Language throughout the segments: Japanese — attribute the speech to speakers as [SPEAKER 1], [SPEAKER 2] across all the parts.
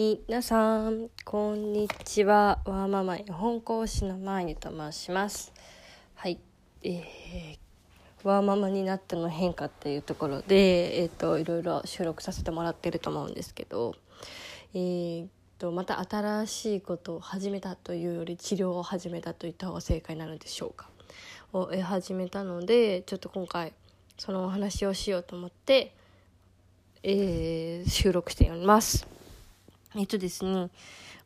[SPEAKER 1] みなさんこんにちは。ワーママ絵本講師のまいと申します。はい。えー、ワーママになったの変化っていうところでえっ、ー、といろいろ収録させてもらってると思うんですけどえーとまた新しいことを始めたというより治療を始めたといった方が正解なのでしょうか。を始めたのでちょっと今回そのお話をしようと思って、えー、収録しております。えっとですね、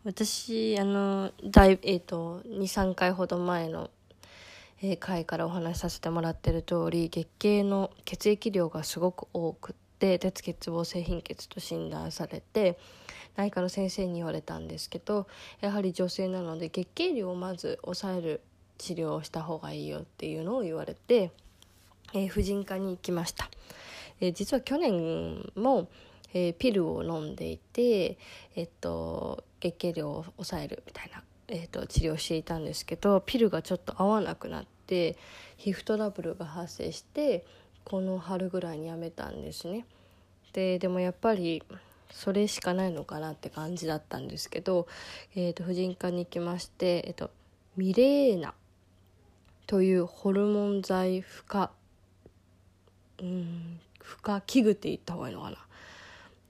[SPEAKER 1] 私、あの、だいえっと、2、3回ほど前の、えー、回からお話しさせてもらってる通り、月経の血液量がすごく多くって、鉄欠乏性貧血と診断されて、内科の先生に言われたんですけど、やはり女性なので月経量をまず抑える治療をした方がいいよっていうのを言われて、えー、婦人科に行きました。えー、実は去年も、えー、ピルを飲んでいて、えっと、月経量を抑えるみたいな、えっと、治療をしていたんですけどピルがちょっと合わなくなって皮膚トラブルが発生してこの春ぐらいにやめたんですね。ででもやっぱりそれしかないのかなって感じだったんですけど、えーと、婦人科に行きまして、えーと、ミレーナというホルモン剤負荷うん負荷器具って言った方がいいのかな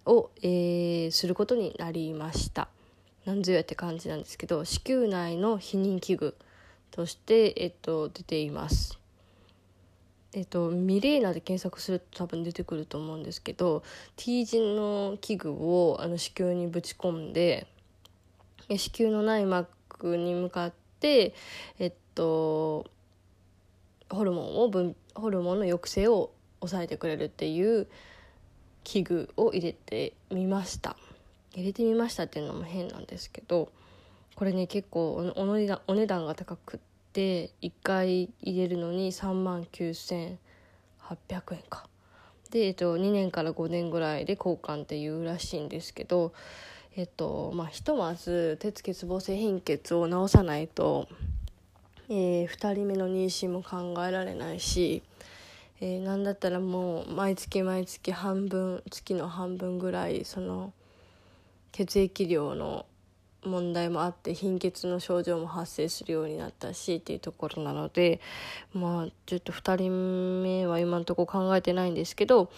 [SPEAKER 1] を、えー、することになりました。なんぞやって感じなんですけど子宮内の避妊器具として、えっと、出ています。えっと、ミレーナで検索すると多分出てくると思うんですけど T 字の器具をあの子宮にぶち込んで子宮の内膜に向かってえっとホルモンを分ホルモンの抑制を抑えてくれるっていう器具を入れてみました。入れてみましたっていうのも変なんですけどこれね結構お値段お値段が高くって1回入れるのに3万9800円か。で、えっと、2年から5年ぐらいで交換っていうらしいんですけどえっとまあひとまず鉄欠乏性貧血を治さないと、えー、2人目の妊娠も考えられないしえー、なんだったらもう毎月毎月半分月の半分ぐらいその血液量の問題もあって貧血の症状も発生するようになったしっていうところなのでまあちょっと2人目は今のところ考えてないんですけど、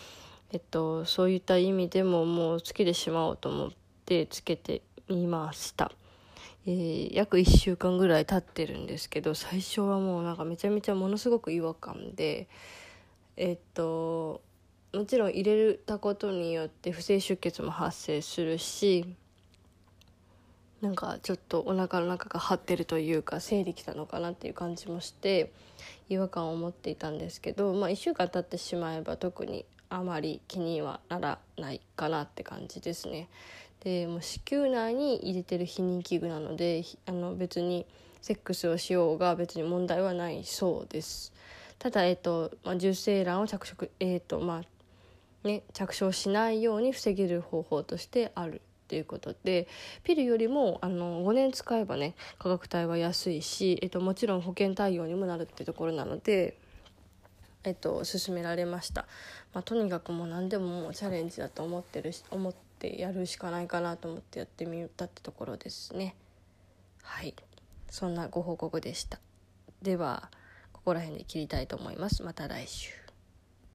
[SPEAKER 1] えっと、そういった意味でももうつけてしまおうと思ってつけてみました。えー、約1週間ぐらい経ってるんですけど最初はもうなんかめちゃめちゃものすごく違和感でえっともちろん入れたことによって不正出血も発生するしなんかちょっとお腹の中が張ってるというか生理きたのかなっていう感じもして違和感を持っていたんですけど、まあ、1週間経ってしまえば特にあまり気にはならないかなって感じですね。でもう子宮内に入れてる避妊器具なのであの別にセックスをしようが別に問題はないそうです。ただ、えっとまあ、受精卵を着色、えっとまあね、着床しないように防げる方法としてあるっていうことでピルよりもあの5年使えばね価格帯は安いし、えっと、もちろん保険対応にもなるってところなので。えっと、勧められました、まあ、とにかくもう何でももうチャレンジだと思ってるし思ってやるしかないかなと思ってやってみたってところですね。はい。そんなご報告でした。ではここら辺で切りたいと思います。また来週。